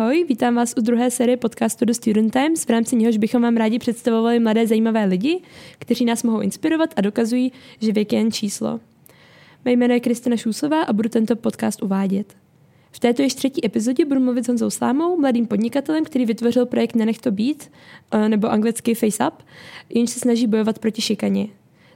Ahoj, vítám vás u druhé série podcastu do Student Times, v rámci něhož bychom vám rádi představovali mladé zajímavé lidi, kteří nás mohou inspirovat a dokazují, že věk je jen číslo. Mé jméno je Kristina Šůsová a budu tento podcast uvádět. V této již třetí epizodě budu mluvit s Honzou Slámou, mladým podnikatelem, který vytvořil projekt Nenech to být, eh, nebo anglicky Face Up, jenž se snaží bojovat proti šikaně.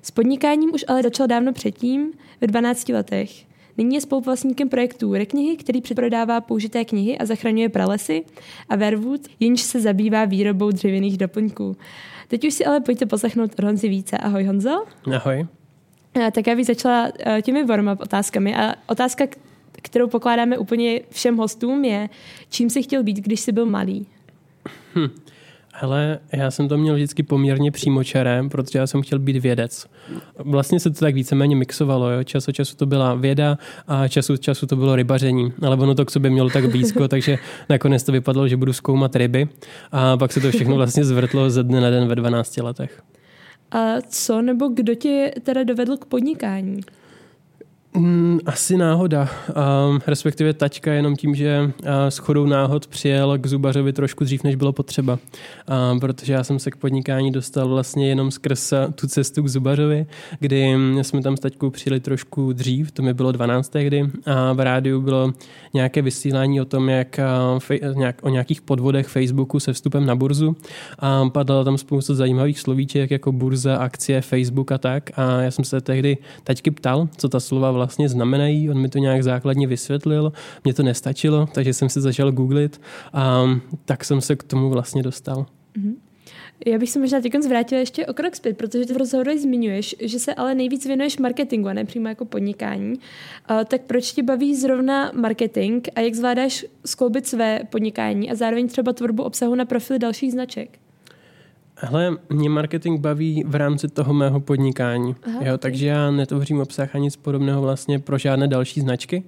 S podnikáním už ale začal dávno předtím, ve 12 letech. Nyní je spoluvlastníkem projektu Reknihy, který přeprodává použité knihy a zachraňuje pralesy, a Verwood, jenž se zabývá výrobou dřevěných doplňků. Teď už si ale pojďte poslechnout Honzi více. Ahoj Honzo. Ahoj. Tak já bych začala eh, těmi warm-up otázkami. A otázka, kterou pokládáme úplně všem hostům, je, čím jsi chtěl být, když jsi byl malý? Hm. Hele, já jsem to měl vždycky poměrně přímočaré, protože já jsem chtěl být vědec. Vlastně se to tak víceméně mixovalo. Jo? Čas od času to byla věda a čas od času to bylo rybaření. Ale ono to k sobě mělo tak blízko, takže nakonec to vypadlo, že budu zkoumat ryby. A pak se to všechno vlastně zvrtlo ze dne na den ve 12 letech. A co nebo kdo tě teda dovedl k podnikání? Mm, asi náhoda, um, respektive tačka jenom tím, že uh, s chodou náhod přijel k zubařovi trošku dřív, než bylo potřeba. Um, protože já jsem se k podnikání dostal vlastně jenom skrz tu cestu k zubařovi, kdy jsme tam s taťkou přijeli trošku dřív, to mi bylo 12. tehdy, a v rádiu bylo nějaké vysílání o tom, jak, nějak, o nějakých podvodech Facebooku se vstupem na burzu a padala tam spousta zajímavých slovíček jako burza, akcie, Facebook a tak a já jsem se tehdy taťky ptal, co ta slova vlastně vlastně znamenají. On mi to nějak základně vysvětlil, mě to nestačilo, takže jsem si začal googlit a tak jsem se k tomu vlastně dostal. Mm-hmm. Já bych se možná teď zvrátila ještě o krok zpět, protože ty v rozhovoru zmiňuješ, že se ale nejvíc věnuješ marketingu a ne přímo jako podnikání. Tak proč tě baví zrovna marketing a jak zvládáš skloubit své podnikání a zároveň třeba tvorbu obsahu na profily dalších značek? Hele, mě marketing baví v rámci toho mého podnikání, Aha, jo, takže já netvořím obsah ani nic podobného vlastně pro žádné další značky,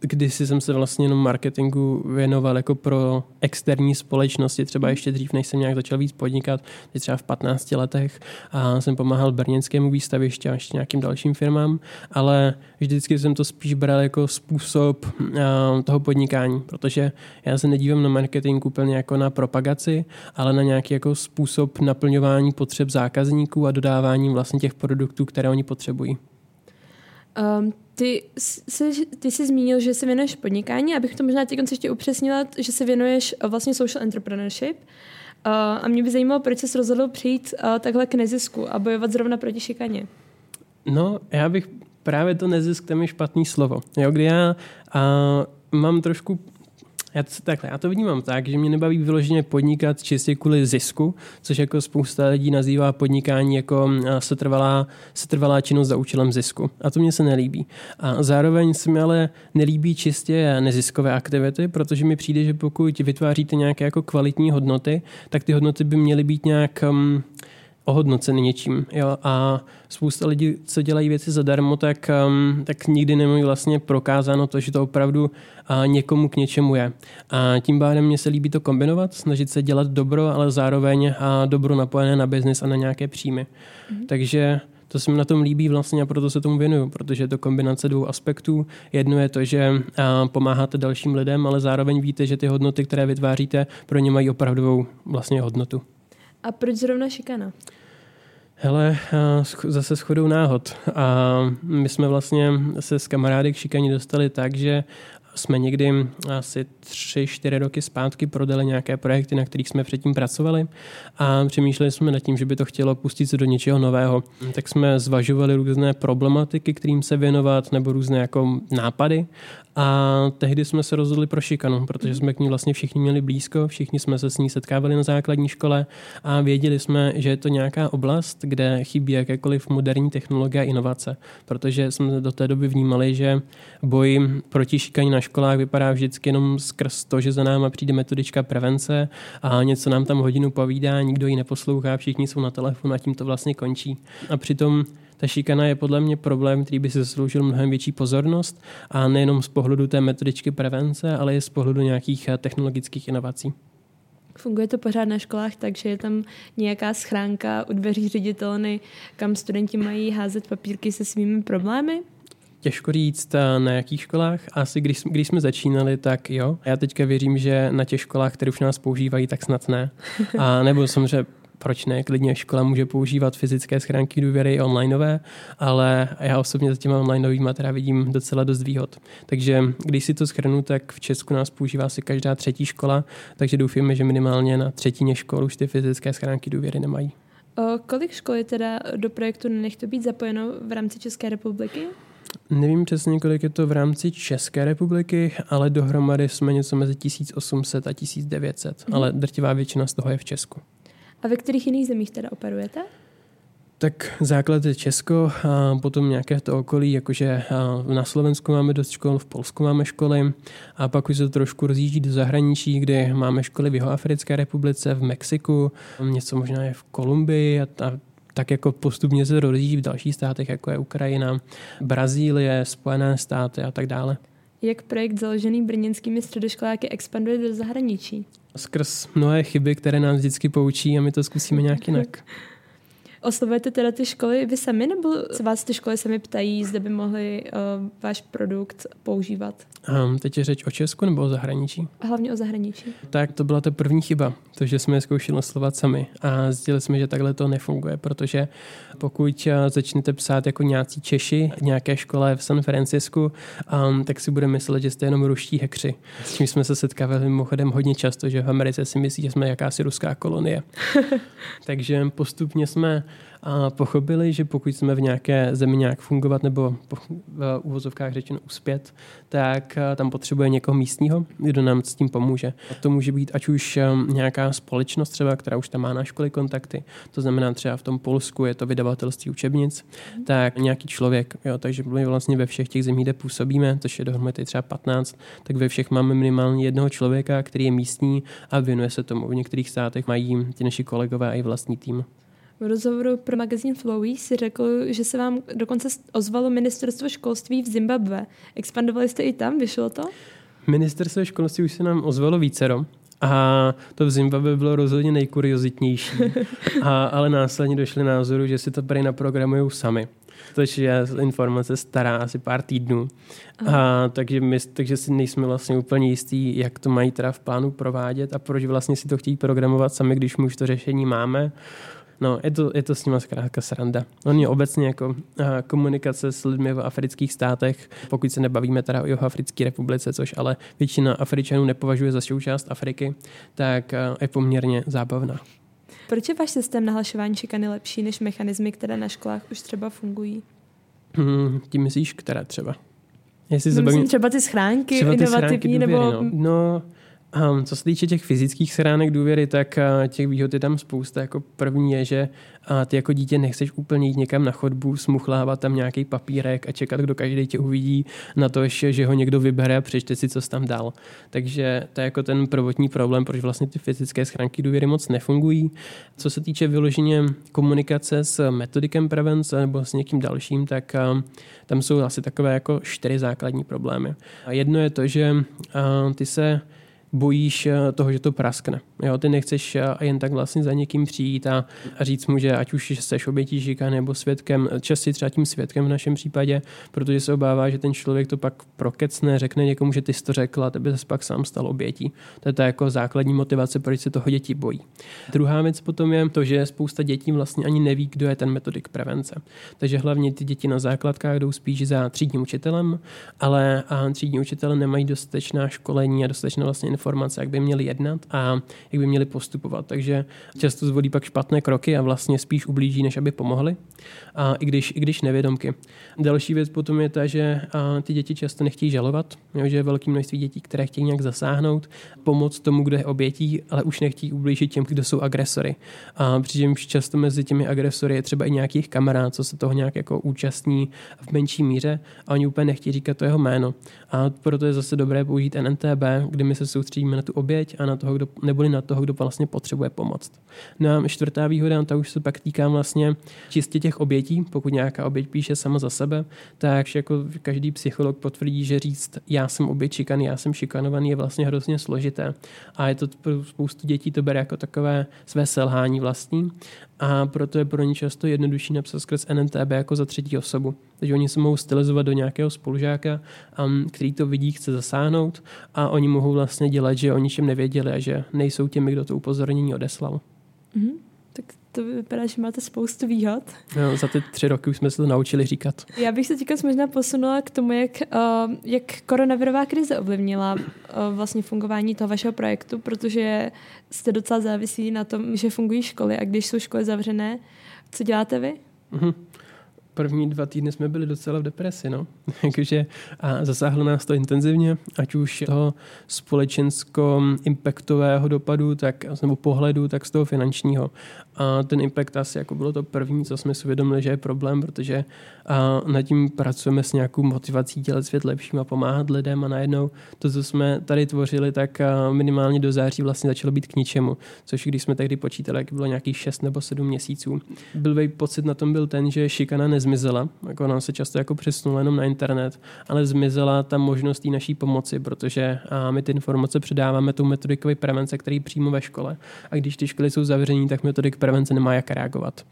kdysi jsem se vlastně jenom marketingu věnoval jako pro externí společnosti, třeba ještě dřív, než jsem nějak začal víc podnikat, teď třeba v 15 letech a jsem pomáhal brněnskému výstavišti a ještě nějakým dalším firmám, ale vždycky jsem to spíš bral jako způsob toho podnikání, protože já se nedívám na marketing úplně jako na propagaci, ale na nějaký jako způsob naplňování potřeb zákazníků a dodávání vlastně těch produktů, které oni potřebují. Um, ty, jsi, ty jsi zmínil, že se věnuješ podnikání, abych to možná teď ještě upřesnila, že se věnuješ uh, vlastně social entrepreneurship. Uh, a mě by zajímalo, proč jsi rozhodl přijít uh, takhle k nezisku a bojovat zrovna proti šikaně. No, já bych právě to nezisk, tam je špatný slovo. Jo, kdy já uh, mám trošku já takhle, já to vnímám tak, že mě nebaví vyloženě podnikat čistě kvůli zisku, což jako spousta lidí nazývá podnikání jako setrvalá, setrvalá činnost za účelem zisku. A to mě se nelíbí. A zároveň se mi ale nelíbí čistě neziskové aktivity, protože mi přijde, že pokud vytváříte nějaké jako kvalitní hodnoty, tak ty hodnoty by měly být nějak um, ohodnoceny něčím. Jo? A spousta lidí, co dělají věci zadarmo, tak, um, tak nikdy nemají vlastně prokázáno to, že to opravdu uh, někomu k něčemu je. A tím pádem mně se líbí to kombinovat, snažit se dělat dobro, ale zároveň uh, dobro napojené na biznis a na nějaké příjmy. Mm-hmm. Takže to se mi na tom líbí vlastně a proto se tomu věnuju, protože je to kombinace dvou aspektů. Jedno je to, že pomáháte dalším lidem, ale zároveň víte, že ty hodnoty, které vytváříte, pro ně mají opravdovou vlastně hodnotu. A proč zrovna šikana? Hele, zase shodou náhod. A my jsme vlastně se s kamarády k šikaní dostali tak, že jsme někdy asi tři, čtyři roky zpátky prodali nějaké projekty, na kterých jsme předtím pracovali a přemýšleli jsme nad tím, že by to chtělo pustit se do něčeho nového. Tak jsme zvažovali různé problematiky, kterým se věnovat, nebo různé jako nápady a tehdy jsme se rozhodli pro šikanu, protože jsme k ní vlastně všichni měli blízko, všichni jsme se s ní setkávali na základní škole a věděli jsme, že je to nějaká oblast, kde chybí jakékoliv moderní technologie a inovace, protože jsme do té doby vnímali, že boj proti šikaní na školách vypadá vždycky jenom skrz to, že za náma přijde metodička prevence a něco nám tam hodinu povídá, nikdo ji neposlouchá, všichni jsou na telefonu a tím to vlastně končí. A přitom ta šikana je podle mě problém, který by si zasloužil mnohem větší pozornost a nejenom z pohledu té metodičky prevence, ale i z pohledu nějakých eh, technologických inovací. Funguje to pořád na školách, takže je tam nějaká schránka u dveří ředitelny, kam studenti mají házet papírky se svými problémy? těžko říct na jakých školách. Asi když, když jsme začínali, tak jo. Já teďka věřím, že na těch školách, které už nás používají, tak snad ne. A nebo samozřejmě proč ne, klidně škola může používat fyzické schránky důvěry i onlineové, ale já osobně za těma onlineovými teda vidím docela dost výhod. Takže když si to schrnu, tak v Česku nás používá asi každá třetí škola, takže doufáme, že minimálně na třetině škol už ty fyzické schránky důvěry nemají. O kolik škol je teda do projektu Nenech to být zapojeno v rámci České republiky? Nevím přesně, kolik je to v rámci České republiky, ale dohromady jsme něco mezi 1800 a 1900, hmm. ale drtivá většina z toho je v Česku. A ve kterých jiných zemích teda operujete? Tak základ je Česko, a potom nějaké to okolí, jakože na Slovensku máme dost škol, v Polsku máme školy a pak už se to trošku rozjíždí do zahraničí, kde máme školy v Jihoafrické republice, v Mexiku, něco možná je v Kolumbii a, a tak jako postupně se rozjíždí v dalších státech, jako je Ukrajina, Brazílie, Spojené státy a tak dále. Jak projekt založený brněnskými středoškoláky expanduje do zahraničí? Skrz mnohé chyby, které nás vždycky poučí a my to zkusíme nějak jinak. Oslovujete teda ty školy vy sami, nebo se vás ty školy sami ptají, zda by mohli uh, váš produkt používat? Um, teď je řeč o Česku nebo o zahraničí? Hlavně o zahraničí. Tak to byla ta první chyba, to, že jsme je zkoušeli oslovat sami a zjistili jsme, že takhle to nefunguje, protože pokud eh, začnete psát jako nějací Češi nějaké škole v San Francisku, um, tak si bude myslet, že jste jenom ruští hekři. S čím jsme se setkávali mimochodem hodně často, že v Americe si myslí, že jsme jakási ruská kolonie. Takže postupně jsme a pochopili, že pokud jsme v nějaké zemi nějak fungovat nebo v úvozovkách řečeno uspět, tak eh, tam potřebuje někoho místního, kdo nám s tím pomůže. A to může být ať už eh, nějaká společnost třeba, která už tam má na školy kontakty, to znamená třeba v tom Polsku je to vydavatelství učebnic, tak nějaký člověk, jo, takže my vlastně ve všech těch zemích, kde působíme, což je dohromady třeba 15, tak ve všech máme minimálně jednoho člověka, který je místní a věnuje se tomu. V některých státech mají ti naši kolegové i vlastní tým. V rozhovoru pro magazín Flowy si řekl, že se vám dokonce ozvalo ministerstvo školství v Zimbabwe. Expandovali jste i tam? Vyšlo to? Ministerstvo školství už se nám ozvalo vícero. A to v Zimbabwe bylo rozhodně nejkuriozitnější. A, ale následně došli názoru, že si to prý naprogramují sami. Což je informace stará asi pár týdnů. A, takže, my, takže si nejsme vlastně úplně jistí, jak to mají teda v plánu provádět a proč vlastně si to chtějí programovat sami, když my už to řešení máme. No, je to, je to s nima zkrátka sranda. Oni obecně jako komunikace s lidmi v afrických státech, pokud se nebavíme teda o Jihoafrické republice, což ale většina Afričanů nepovažuje za součást Afriky, tak je poměrně zábavná. Proč je váš systém nahlašování šikany lepší než mechanismy, které na školách už třeba fungují? Hmm, tím myslíš, které třeba? Jestli no, myslím, třeba ty schránky třeba ty inovativní, schránky důvěry, nebo... No. no, Um, co se týče těch fyzických schránek důvěry, tak uh, těch výhod je tam spousta. Jako první je, že uh, ty jako dítě nechceš úplně jít někam na chodbu, smuchlávat tam nějaký papírek a čekat, kdo každý tě uvidí na to, že, ho někdo vybere a přečte si, co jsi tam dal. Takže to je jako ten prvotní problém, proč vlastně ty fyzické schránky důvěry moc nefungují. Co se týče vyloženě komunikace s metodikem prevence nebo s někým dalším, tak uh, tam jsou asi takové jako čtyři základní problémy. A jedno je to, že uh, ty se bojíš eh, toho, že to praskne. Jo, ty nechceš eh, jen tak vlastně za někým přijít a, a říct mu, že ať už jsi obětí žika nebo svědkem, častěji třeba tím svědkem v našem případě, protože se obává, že ten člověk to pak prokecne, řekne někomu, že ty jsi to řekl a tebe se pak sám stal obětí. To je ta jako základní motivace, proč se toho děti bojí. Druhá věc potom je to, že spousta dětí vlastně ani neví, kdo je ten metodik prevence. Takže hlavně ty děti na základkách jdou spíš za třídním učitelem, ale a třídní učitele nemají dostatečná školení a dostatečná vlastně informace, jak by měli jednat a jak by měli postupovat. Takže často zvolí pak špatné kroky a vlastně spíš ublíží, než aby pomohli, a i, když, i když nevědomky. Další věc potom je ta, že ty děti často nechtějí žalovat, jo, že je velké množství dětí, které chtějí nějak zasáhnout, pomoct tomu, kdo je obětí, ale už nechtějí ublížit těm, kdo jsou agresory. A přičemž často mezi těmi agresory je třeba i nějakých kamarád, co se toho nějak jako účastní v menší míře a oni úplně nechtějí říkat to jeho jméno. A proto je zase dobré použít NNTB, kdy my se soustředíme na tu oběť a na toho, kdo, neboli na toho, kdo vlastně potřebuje pomoc. No a čtvrtá výhoda, ta už se pak týká vlastně čistě těch obětí. Pokud nějaká oběť píše sama za sebe, tak jako každý psycholog potvrdí, že říct, já jsem oběť šikany, já jsem šikanovaný, je vlastně hrozně složité. A je to pro spoustu dětí to bere jako takové své selhání vlastní a proto je pro ně často jednodušší napsat skrz NNTB jako za třetí osobu. Takže oni se mohou stylizovat do nějakého spolužáka, um, který to vidí, chce zasáhnout a oni mohou vlastně dělat, že o ničem nevěděli a že nejsou těmi, kdo to upozornění odeslal. Mm-hmm. Tak to vypadá, že máte spoustu výhod. No, za ty tři roky už jsme se to naučili říkat. Já bych se teďka možná posunula k tomu, jak, uh, jak koronavirová krize ovlivnila uh, vlastně fungování toho vašeho projektu, protože jste docela závislí na tom, že fungují školy a když jsou školy zavřené, co děláte vy? Mm-hmm první dva týdny jsme byli docela v depresi, no. Jakože a zasáhlo nás to intenzivně, ať už toho společensko-impactového dopadu, tak, nebo pohledu, tak z toho finančního. A ten impact asi jako bylo to první, co jsme si uvědomili, že je problém, protože a nad tím pracujeme s nějakou motivací dělat svět lepším a pomáhat lidem a najednou to, co jsme tady tvořili, tak minimálně do září vlastně začalo být k ničemu, což když jsme tehdy počítali, jak bylo nějakých 6 nebo 7 měsíců. Byl pocit na tom byl ten, že šikana nezmizela, jako nám se často jako přesunula jenom na internet, ale zmizela ta možnost naší pomoci, protože my ty informace předáváme tou metodikou prevence, který přímo ve škole. A když ty školy jsou zavřený, tak metodik prevence nemá jak reagovat.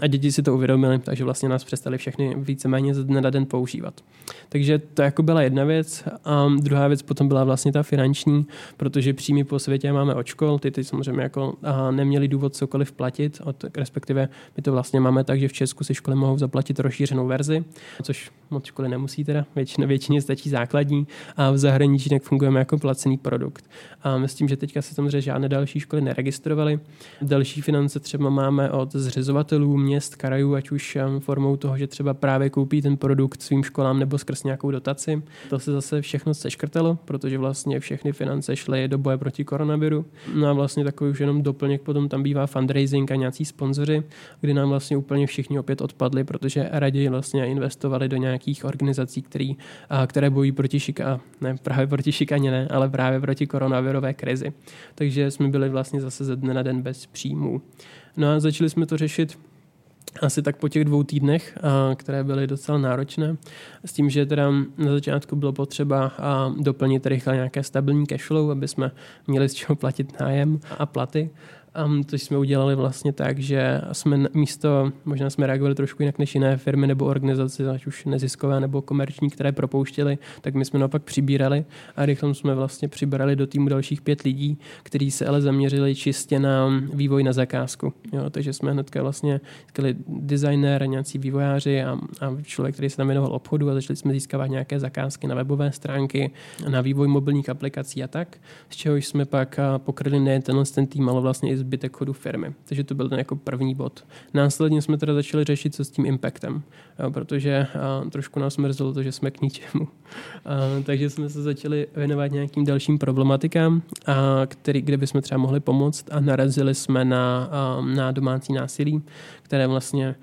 A děti si to uvědomili, takže vlastně nás přestali všechny víceméně ze dne na den používat. Takže to jako byla jedna věc. A druhá věc potom byla vlastně ta finanční, protože příjmy po světě máme od škol, ty ty samozřejmě jako neměli důvod cokoliv platit, od, respektive my to vlastně máme tak, že v Česku si školy mohou zaplatit rozšířenou verzi, což moc školy nemusí teda, většině, většině stačí základní a v zahraničí tak fungujeme jako placený produkt. A myslím, že teďka se samozřejmě žádné další školy neregistrovaly. Další finance třeba máme od zřizovatelů měst, krajů, ať už formou toho, že třeba právě koupí ten produkt svým školám nebo skrz nějakou dotaci. To se zase všechno seškrtalo, protože vlastně všechny finance šly do boje proti koronaviru. No a vlastně takový už jenom doplněk potom tam bývá fundraising a nějací sponzoři, kdy nám vlastně úplně všichni opět odpadli, protože raději vlastně investovali do nějakých organizací, který, a, které bojí proti šika, ne právě proti šikaně, ne, ale právě proti koronavirové krizi. Takže jsme byli vlastně zase ze dne na den bez příjmů. No a začali jsme to řešit asi tak po těch dvou týdnech, které byly docela náročné, s tím, že teda na začátku bylo potřeba doplnit rychle nějaké stabilní cashflow, aby jsme měli z čeho platit nájem a platy. Um, to jsme udělali vlastně tak, že jsme místo, možná jsme reagovali trošku jinak než jiné firmy nebo organizace, ať už neziskové nebo komerční, které propouštěli, tak my jsme naopak přibírali a rychle jsme vlastně přibrali do týmu dalších pět lidí, kteří se ale zaměřili čistě na vývoj na zakázku. Jo, takže jsme hnedka vlastně zkali designer, nějací vývojáři a, a člověk, který se tam věnoval obchodu a začali jsme získávat nějaké zakázky na webové stránky, na vývoj mobilních aplikací a tak, z čeho jsme pak pokryli nejen tenhle ten tým, ale vlastně i zbytek chodu firmy. Takže to byl ten jako první bod. Následně jsme teda začali řešit, co s tím impactem, protože a, trošku nás mrzelo to, že jsme k ničemu. A, takže jsme se začali věnovat nějakým dalším problematikám, a, který, kde bychom třeba mohli pomoct a narazili jsme na, na domácí násilí, které vlastně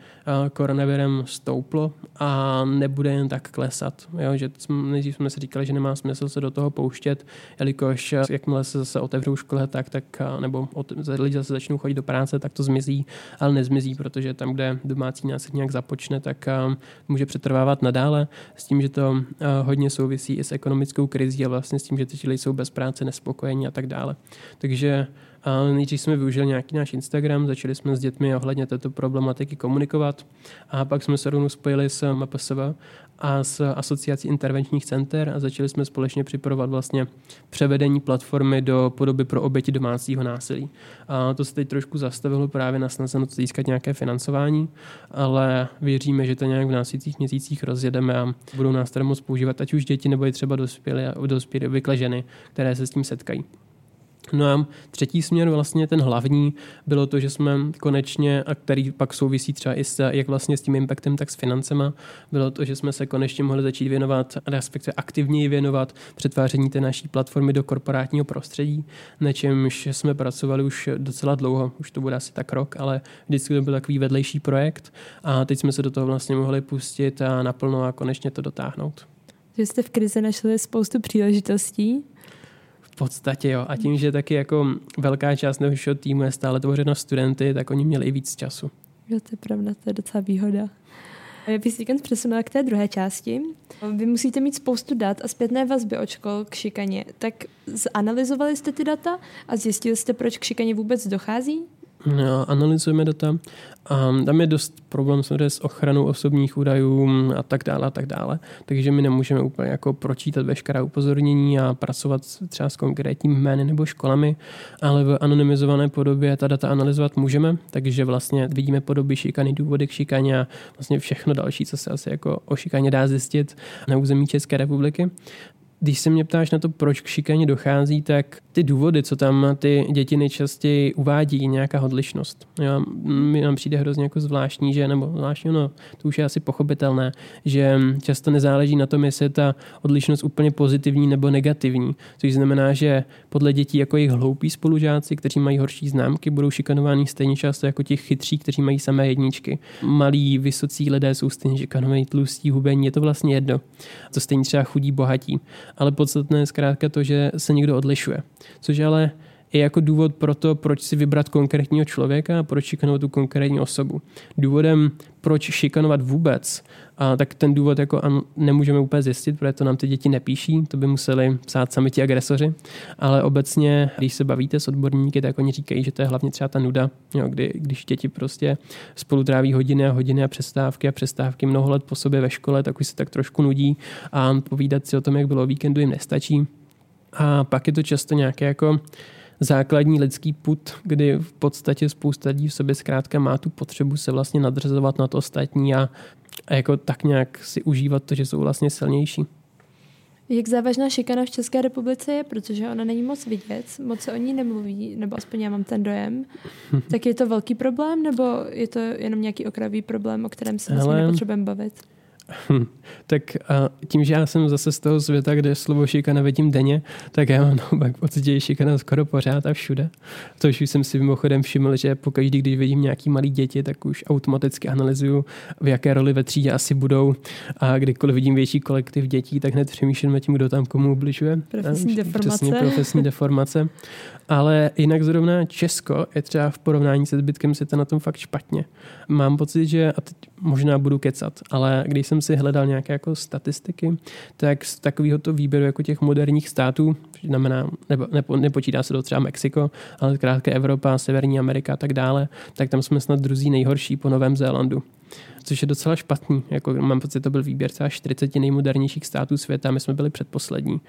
koronavirem stouplo a nebude jen tak klesat. Jo? Že nejdřív jsme si říkali, že nemá smysl se do toho pouštět, jelikož jakmile se zase otevřou školy, tak, tak nebo lidi zase začnou chodit do práce, tak to zmizí, ale nezmizí, protože tam, kde domácí násilí nějak započne, tak může přetrvávat nadále s tím, že to hodně souvisí i s ekonomickou krizí a vlastně s tím, že ty lidi jsou bez práce, nespokojení a tak dále. Takže a nejdřív jsme využili nějaký náš Instagram, začali jsme s dětmi ohledně této problematiky komunikovat a pak jsme se rovnou spojili s MPSV a s asociací intervenčních center a začali jsme společně připravovat vlastně převedení platformy do podoby pro oběti domácího násilí. A to se teď trošku zastavilo právě na snaze získat nějaké financování, ale věříme, že to nějak v následujících měsících rozjedeme a budou nás tady moc používat ať už děti nebo i třeba dospělé, dospělé obvykle ženy, které se s tím setkají. No a třetí směr, vlastně ten hlavní, bylo to, že jsme konečně, a který pak souvisí třeba i s, jak vlastně s tím impactem, tak s financema, bylo to, že jsme se konečně mohli začít věnovat, respektive aktivněji věnovat přetváření té naší platformy do korporátního prostředí, na čemž jsme pracovali už docela dlouho, už to bude asi tak rok, ale vždycky to byl takový vedlejší projekt a teď jsme se do toho vlastně mohli pustit a naplno a konečně to dotáhnout. Že jste v krizi našli spoustu příležitostí podstatě jo. A tím, že taky jako velká část našeho týmu je stále tvořena studenty, tak oni měli i víc času. Jo, to je pravda, to je docela výhoda. Já bych si přesunula k té druhé části. Vy musíte mít spoustu dat a zpětné vazby od škol k šikaně. Tak zanalizovali jste ty data a zjistili jste, proč k šikaně vůbec dochází? Analyzujeme data a tam je dost problém samozřejmě s ochranou osobních údajů a tak dále a tak dále. Takže my nemůžeme úplně jako pročítat veškerá upozornění a pracovat třeba s konkrétními jmény nebo školami, ale v anonymizované podobě ta data analyzovat můžeme, takže vlastně vidíme podoby šikany, důvody k šikaně a vlastně všechno další, co se asi jako o šikaně dá zjistit na území České republiky. Když se mě ptáš na to, proč k šikaně dochází, tak ty důvody, co tam ty děti nejčastěji uvádí, nějaká odlišnost. Jo, mi nám přijde hrozně jako zvláštní, že, nebo zvláštní, no, to už je asi pochopitelné, že často nezáleží na tom, jestli je ta odlišnost úplně pozitivní nebo negativní. Což znamená, že podle dětí jako jejich hloupí spolužáci, kteří mají horší známky, budou šikanováni stejně často jako těch chytří, kteří mají samé jedničky. Malí, vysocí lidé jsou stejně šikanovaní, tlustí, hubení, je to vlastně jedno. To stejně třeba chudí, bohatí. Ale podstatné je zkrátka to, že se někdo odlišuje. Což ale je jako důvod pro to, proč si vybrat konkrétního člověka a proč šikanovat tu konkrétní osobu. Důvodem, proč šikanovat vůbec, a tak ten důvod jako nemůžeme úplně zjistit, protože to nám ty děti nepíší, to by museli psát sami ti agresoři, ale obecně, když se bavíte s odborníky, tak oni říkají, že to je hlavně třeba ta nuda, jo, kdy, když děti prostě spolu tráví hodiny a hodiny a přestávky a přestávky mnoho let po sobě ve škole, tak už se tak trošku nudí a povídat si o tom, jak bylo o víkendu, jim nestačí a pak je to často nějaké jako základní lidský put, kdy v podstatě spousta lidí v sobě zkrátka má tu potřebu se vlastně nadřazovat na to ostatní a, a jako tak nějak si užívat to, že jsou vlastně silnější. Jak závažná šikana v České republice je, protože ona není moc vidět, moc se o ní nemluví, nebo aspoň já mám ten dojem. tak je to velký problém, nebo je to jenom nějaký okrajový problém, o kterém se vlastně nepotřebujeme bavit? Hm. Tak a tím, že já jsem zase z toho světa, kde slovo šikana vidím denně, tak já mám naopak pocit, že je šikana skoro pořád a všude. To už jsem si mimochodem všiml, že pokaždý, když vidím nějaký malý děti, tak už automaticky analyzuju, v jaké roli ve třídě asi budou. A kdykoliv vidím větší kolektiv dětí, tak hned přemýšlím tím, kdo tam komu ubližuje. Profesní deformace. Přesně, profesní deformace. Ale jinak zrovna Česko je třeba v porovnání se zbytkem světa na tom fakt špatně. Mám pocit, že, a teď možná budu kecat, ale když jsem si hledal nějaké jako statistiky, tak z takového to výběru jako těch moderních států, znamená, nebo nepo, nepočítá se to třeba Mexiko, ale zkrátka Evropa, Severní Amerika a tak dále, tak tam jsme snad druzí nejhorší po Novém Zélandu což je docela špatný. Jako mám pocit, to byl výběr třeba 40 nejmodernějších států světa my jsme byli předposlední.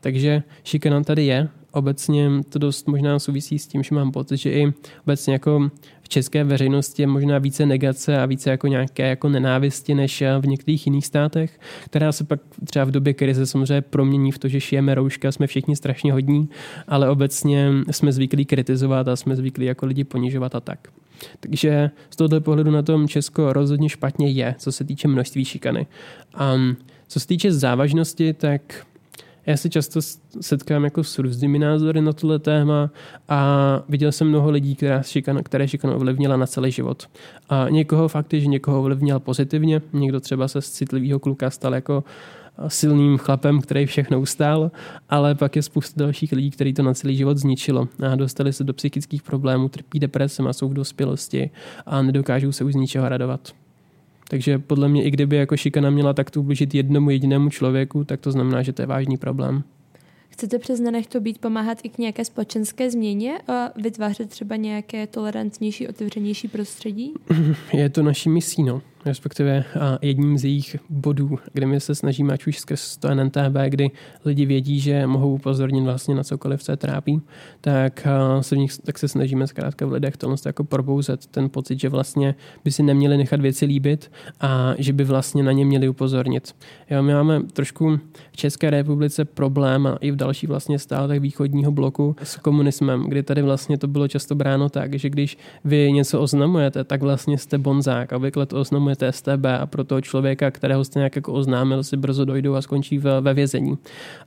Takže šikana tady je. Obecně to dost možná souvisí s tím, že mám pocit, že i obecně jako v české veřejnosti je možná více negace a více jako nějaké jako nenávisti než v některých jiných státech, která se pak třeba v době krize samozřejmě promění v to, že šijeme rouška, jsme všichni strašně hodní, ale obecně jsme zvyklí kritizovat a jsme zvyklí jako lidi ponižovat a tak. Takže z tohoto pohledu na tom Česko rozhodně špatně je, co se týče množství šikany. A co se týče závažnosti, tak já se často setkám jako s různými názory na tohle téma a viděl jsem mnoho lidí, která šikana, které šikanu ovlivnila na celý život. A někoho fakt je, že někoho ovlivnil pozitivně, někdo třeba se z citlivého kluka stal jako silným chlapem, který všechno ustál, ale pak je spousta dalších lidí, který to na celý život zničilo a dostali se do psychických problémů, trpí depresem a jsou v dospělosti a nedokážou se už z ničeho radovat. Takže podle mě, i kdyby jako šikana měla takto ubližit jednomu jedinému člověku, tak to znamená, že to je vážný problém. Chcete přes to být pomáhat i k nějaké společenské změně a vytvářet třeba nějaké tolerantnější, otevřenější prostředí? Je to naší misí, no respektive jedním z jejich bodů, kde my se snažíme, ať už skrz to NNTB, kdy lidi vědí, že mohou upozornit vlastně na cokoliv, co je trápí, tak se, v nich, tak se snažíme zkrátka v lidech tohle jako probouzet ten pocit, že vlastně by si neměli nechat věci líbit a že by vlastně na ně měli upozornit. Jo, my máme trošku v České republice problém a i v dalších vlastně státech východního bloku s komunismem, kdy tady vlastně to bylo často bráno tak, že když vy něco oznamujete, tak vlastně jste bonzák a obvykle to oznamujete STB a pro toho člověka, kterého jste nějak jako oznámil, si brzo dojdou a skončí ve, ve vězení.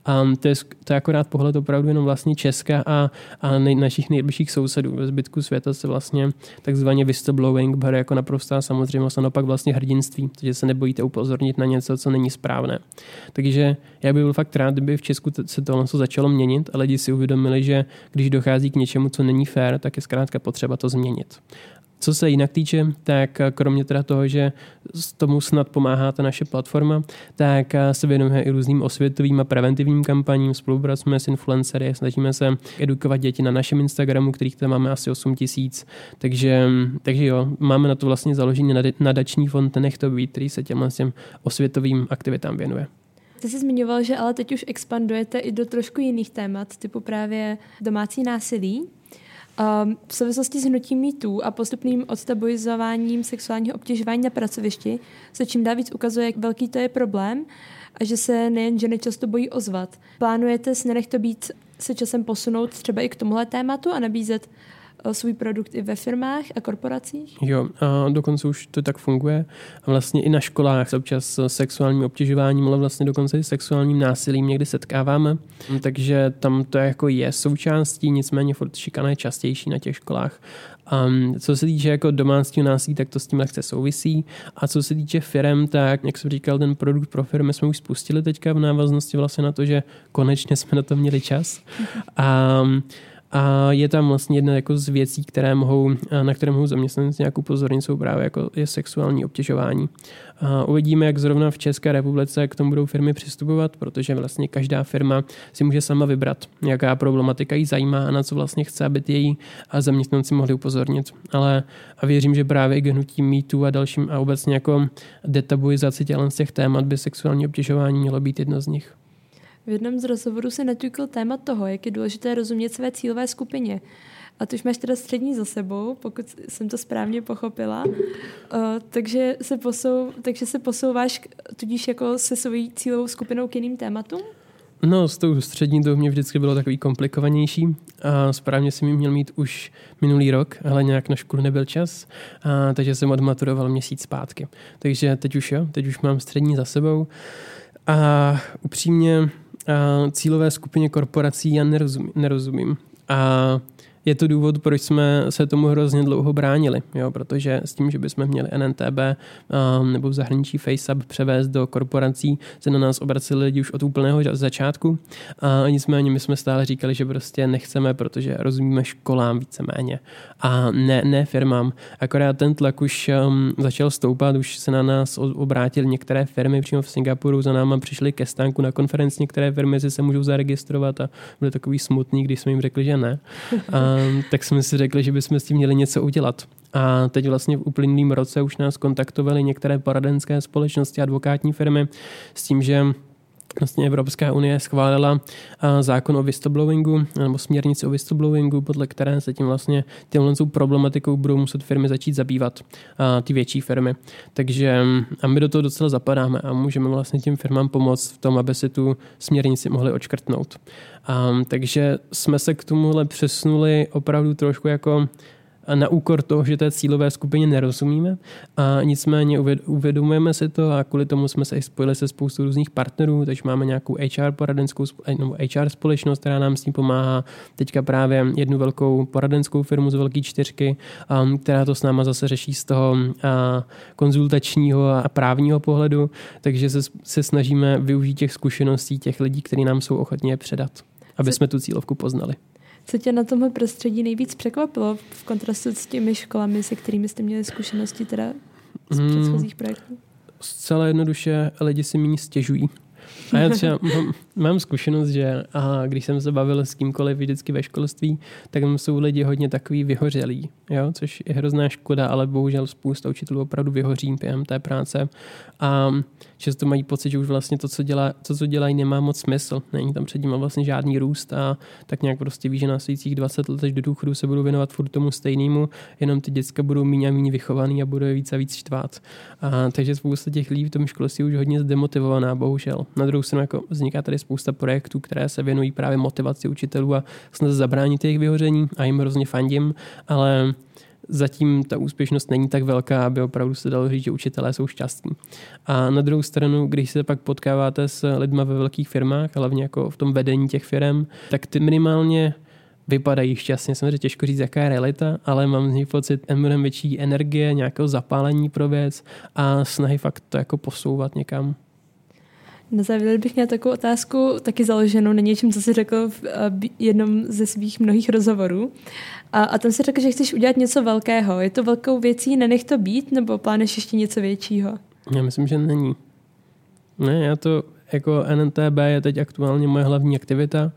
A to je, to je akorát pohled opravdu jenom vlastně Česka a, a nej, našich nejbližších sousedů. Ve zbytku světa se vlastně takzvaně whistleblowing bere jako naprostá samozřejmost a naopak vlastně hrdinství, takže se nebojíte upozornit na něco, co není správné. Takže já bych byl fakt rád, kdyby v Česku se tohle začalo měnit a lidi si uvědomili, že když dochází k něčemu, co není fér, tak je zkrátka potřeba to změnit Co se jinak týče, tak kromě teda toho, že tomu snad pomáhá ta naše platforma, tak se věnujeme i různým osvětovým a preventivním kampaním, spolupracujeme s influencery, snažíme se edukovat děti na našem Instagramu, kterých tam máme asi 8 tisíc, takže, takže jo, máme na to vlastně založený nadační fond Nech to být, který se těmhle těm osvětovým aktivitám věnuje. Ty jsi zmiňoval, že ale teď už expandujete i do trošku jiných témat, typu právě domácí násilí. Um, v souvislosti s hnutím mýtů a postupným odtabuizováním sexuálního obtěžování na pracovišti se čím dál víc ukazuje, jak velký to je problém a že se nejen ženy často bojí ozvat. Plánujete s Nenech to být se časem posunout třeba i k tomuhle tématu a nabízet svůj produkt i ve firmách a korporacích? Jo, a dokonce už to tak funguje. A vlastně i na školách se občas sexuálním obtěžováním, ale vlastně dokonce i sexuálním násilím někdy setkáváme. Takže tam to jako je součástí, nicméně furt šikana je častější na těch školách. Um, co se týče jako domácího násilí, tak to s tím lehce souvisí. A co se týče firm, tak jak jsem říkal, ten produkt pro firmy jsme už spustili teďka v návaznosti vlastně na to, že konečně jsme na to měli čas. Um, a je tam vlastně jedna jako z věcí, které mohou, na které mohou zaměstnanci nějakou pozornit, jsou právě jako je sexuální obtěžování. A uvidíme, jak zrovna v České republice k tomu budou firmy přistupovat, protože vlastně každá firma si může sama vybrat, jaká problematika jí zajímá a na co vlastně chce, aby ty její zaměstnanci mohli upozornit. Ale a věřím, že právě i hnutí mýtu a dalším a obecně jako detabuizaci těch témat by sexuální obtěžování mělo být jedno z nich. V jednom z rozhovorů se naťukl téma toho, jak je důležité rozumět své cílové skupině. A ty už máš teda střední za sebou, pokud jsem to správně pochopila. Uh, takže, se posou, takže se posouváš tudíž jako se svojí cílovou skupinou k jiným tématům? No, s tou střední to mě vždycky bylo takový komplikovanější a správně jsem ji měl mít už minulý rok, ale nějak na školu nebyl čas, a, takže jsem odmaturoval měsíc zpátky. Takže teď už jo, teď už mám střední za sebou a upřímně cílové skupině korporací já nerozumím. nerozumím. A je to důvod, proč jsme se tomu hrozně dlouho bránili, jo, protože s tím, že bychom měli NNTB um, nebo v zahraničí FaceUp převést do korporací, se na nás obraceli lidi už od úplného začátku a nicméně my jsme stále říkali, že prostě nechceme, protože rozumíme školám víceméně a ne, ne firmám. Akorát ten tlak už um, začal stoupat, už se na nás obrátili některé firmy přímo v Singapuru, za náma přišli ke stánku na konferenci některé firmy, si se můžou zaregistrovat a byli takový smutný, když jsme jim řekli, že ne. A tak jsme si řekli, že bychom s tím měli něco udělat. A teď vlastně v uplynulém roce už nás kontaktovali některé poradenské společnosti, advokátní firmy s tím, že Vlastně Evropská unie schválila zákon o whistleblowingu nebo směrnici o whistleblowingu, podle které se tím vlastně těmhle problematikou budou muset firmy začít zabývat, ty větší firmy. Takže a my do toho docela zapadáme a můžeme vlastně tím firmám pomoct v tom, aby si tu směrnici mohli očkrtnout. Takže jsme se k tomuhle přesunuli opravdu trošku jako na úkor toho, že té cílové skupině nerozumíme. A nicméně uvědomujeme si to a kvůli tomu jsme se i spojili se spoustu různých partnerů, takže máme nějakou HR poradenskou nebo HR společnost, která nám s tím pomáhá. Teďka právě jednu velkou poradenskou firmu z velké čtyřky, která to s náma zase řeší z toho konzultačního a právního pohledu, takže se, se snažíme využít těch zkušeností těch lidí, kteří nám jsou ochotní je předat aby jsme tu cílovku poznali. Co tě na tomhle prostředí nejvíc překvapilo v kontrastu s těmi školami, se kterými jste měli zkušenosti teda z hmm. předchozích projektů? Zcela jednoduše lidi si méně stěžují. A já třeba mám, mám zkušenost, že aha, když jsem se bavil s kýmkoliv vždycky ve školství, tak jsou lidi hodně takový vyhořelí, jo? což je hrozná škoda, ale bohužel spousta učitelů opravdu vyhoří během té práce. A často mají pocit, že už vlastně to, co, dělá, to, co dělají, nemá moc smysl. Není tam před nimi vlastně žádný růst a tak nějak prostě ví, že svých 20 let až do důchodu se budou věnovat furt tomu stejnému, jenom ty děcka budou méně a méně vychovaný a budou je víc a víc štvát. A, takže spousta těch lidí v tom školství už hodně zdemotivovaná, bohužel. Na druhou stranu jako vzniká tady spousta projektů, které se věnují právě motivaci učitelů a snaží zabránit jejich vyhoření a jim hrozně fandím, ale zatím ta úspěšnost není tak velká, aby opravdu se dalo říct, že učitelé jsou šťastní. A na druhou stranu, když se pak potkáváte s lidmi ve velkých firmách, hlavně jako v tom vedení těch firm, tak ty minimálně vypadají šťastně. Samozřejmě těžko říct, jaká je realita, ale mám z nich pocit mnohem větší energie, nějakého zapálení pro věc a snahy fakt to jako posouvat někam. Na závěr bych měla takovou otázku, taky založenou na něčem, co jsi řekl v eh, jednom ze svých mnohých rozhovorů. A, a tam si řekl, že chceš udělat něco velkého. Je to velkou věcí, nenech to být, nebo plánuješ ještě něco většího? Já myslím, že není. Ne, já to jako NNTB je teď aktuálně moje hlavní aktivita.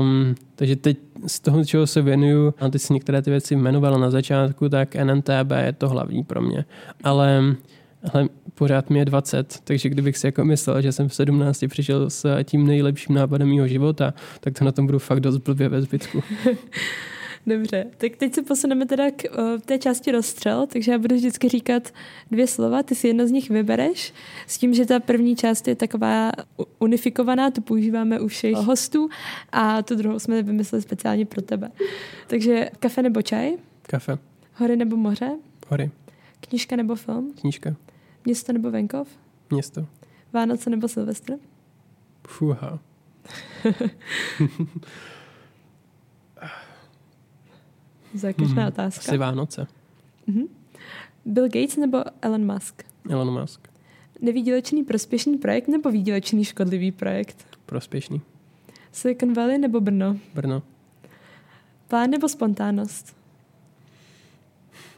Um, takže teď z toho, čeho se věnuju, a teď si některé ty věci jmenovala na začátku, tak NNTB je to hlavní pro mě. Ale ale pořád mi je 20, takže kdybych si jako myslel, že jsem v 17 přišel s tím nejlepším nápadem mého života, tak to na tom budu fakt dost blbě ve zbytku. Dobře, tak teď se posuneme teda k o, té části rozstřel, takže já budu vždycky říkat dvě slova, ty si jedno z nich vybereš, s tím, že ta první část je taková unifikovaná, tu používáme u všech hostů a tu druhou jsme vymysleli speciálně pro tebe. Takže kafe nebo čaj? Kafe. Hory nebo moře? Hory. Knížka nebo film? Knížka. Město nebo venkov? Město. Vánoce nebo Silvestr? Fuha. Zákeřná hmm, otázka. Asi Vánoce. Mm-hmm. Bill Gates nebo Elon Musk? Elon Musk. Nevýdělečný prospěšný projekt nebo výdělečný škodlivý projekt? Prospěšný. Silicon Valley nebo Brno? Brno. Plán nebo spontánnost?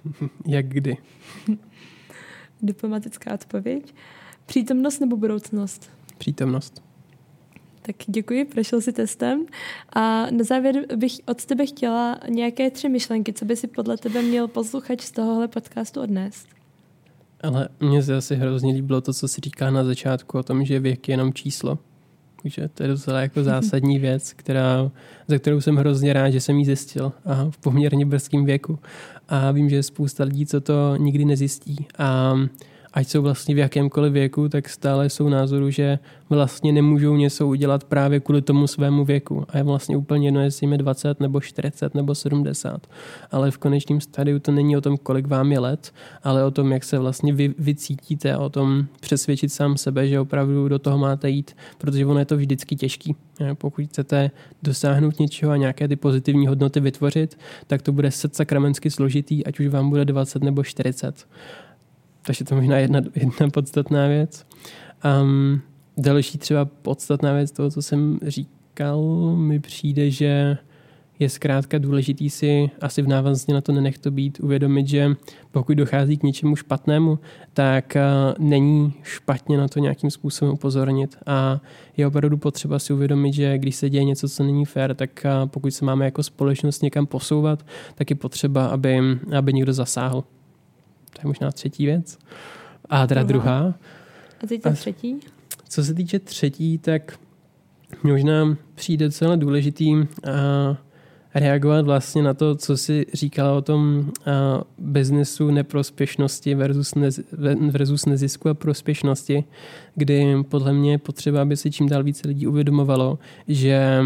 Jak kdy? Diplomatická odpověď. Přítomnost nebo budoucnost? Přítomnost. Tak děkuji, prošel si testem. A na závěr bych od tebe chtěla nějaké tři myšlenky, co by si podle tebe měl posluchač z tohohle podcastu odnést. Ale mně se asi hrozně líbilo to, co si říká na začátku o tom, že věk je jenom číslo. Takže to je docela jako zásadní věc, která, za kterou jsem hrozně rád, že jsem ji zjistil a v poměrně brzkém věku. A vím, že je spousta lidí, co to nikdy nezjistí. A ať jsou vlastně v jakémkoliv věku, tak stále jsou názoru, že vlastně nemůžou něco udělat právě kvůli tomu svému věku. A je vlastně úplně jedno, jestli jim je 20 nebo 40 nebo 70. Ale v konečném stadiu to není o tom, kolik vám je let, ale o tom, jak se vlastně vy, vycítíte, o tom přesvědčit sám sebe, že opravdu do toho máte jít, protože ono je to vždycky těžký. Pokud chcete dosáhnout něčeho a nějaké ty pozitivní hodnoty vytvořit, tak to bude set sakramensky složitý, ať už vám bude 20 nebo 40. Takže to je možná jedna, jedna podstatná věc. Um, další třeba podstatná věc toho, co jsem říkal, mi přijde, že je zkrátka důležitý si asi v návazně na to nenech to být, uvědomit, že pokud dochází k něčemu špatnému, tak uh, není špatně na to nějakým způsobem upozornit a je opravdu potřeba si uvědomit, že když se děje něco, co není fér, tak uh, pokud se máme jako společnost někam posouvat, tak je potřeba, aby, aby někdo zasáhl. To je možná třetí věc. A teda druhá. druhá. A teď ta třetí? Co se týče třetí, tak možná přijde celé důležitý a reagovat vlastně na to, co si říkala o tom biznesu neprospěšnosti versus, nez, versus nezisku a prospěšnosti, kdy podle mě je potřeba, aby si čím dál více lidí uvědomovalo, že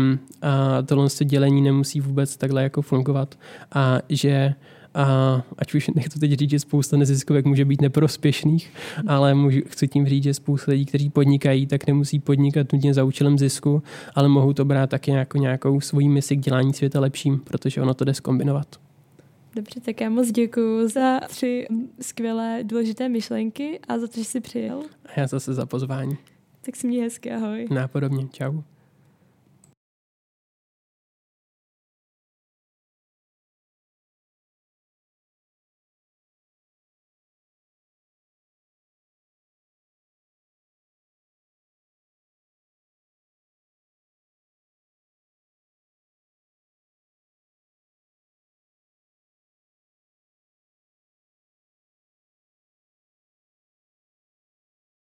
tohle dělení nemusí vůbec takhle jako fungovat a že a ať už nechci teď říct, že spousta neziskovek může být neprospěšných, ale můžu, chci tím říct, že spousta lidí, kteří podnikají, tak nemusí podnikat nutně za účelem zisku, ale mohou to brát taky jako nějakou svojí misi k dělání světa lepším, protože ono to jde skombinovat. Dobře, tak já moc děkuji za tři skvělé důležité myšlenky a za to, že jsi přijel. A já zase za pozvání. Tak si mě hezky, ahoj. Nápodobně, čau.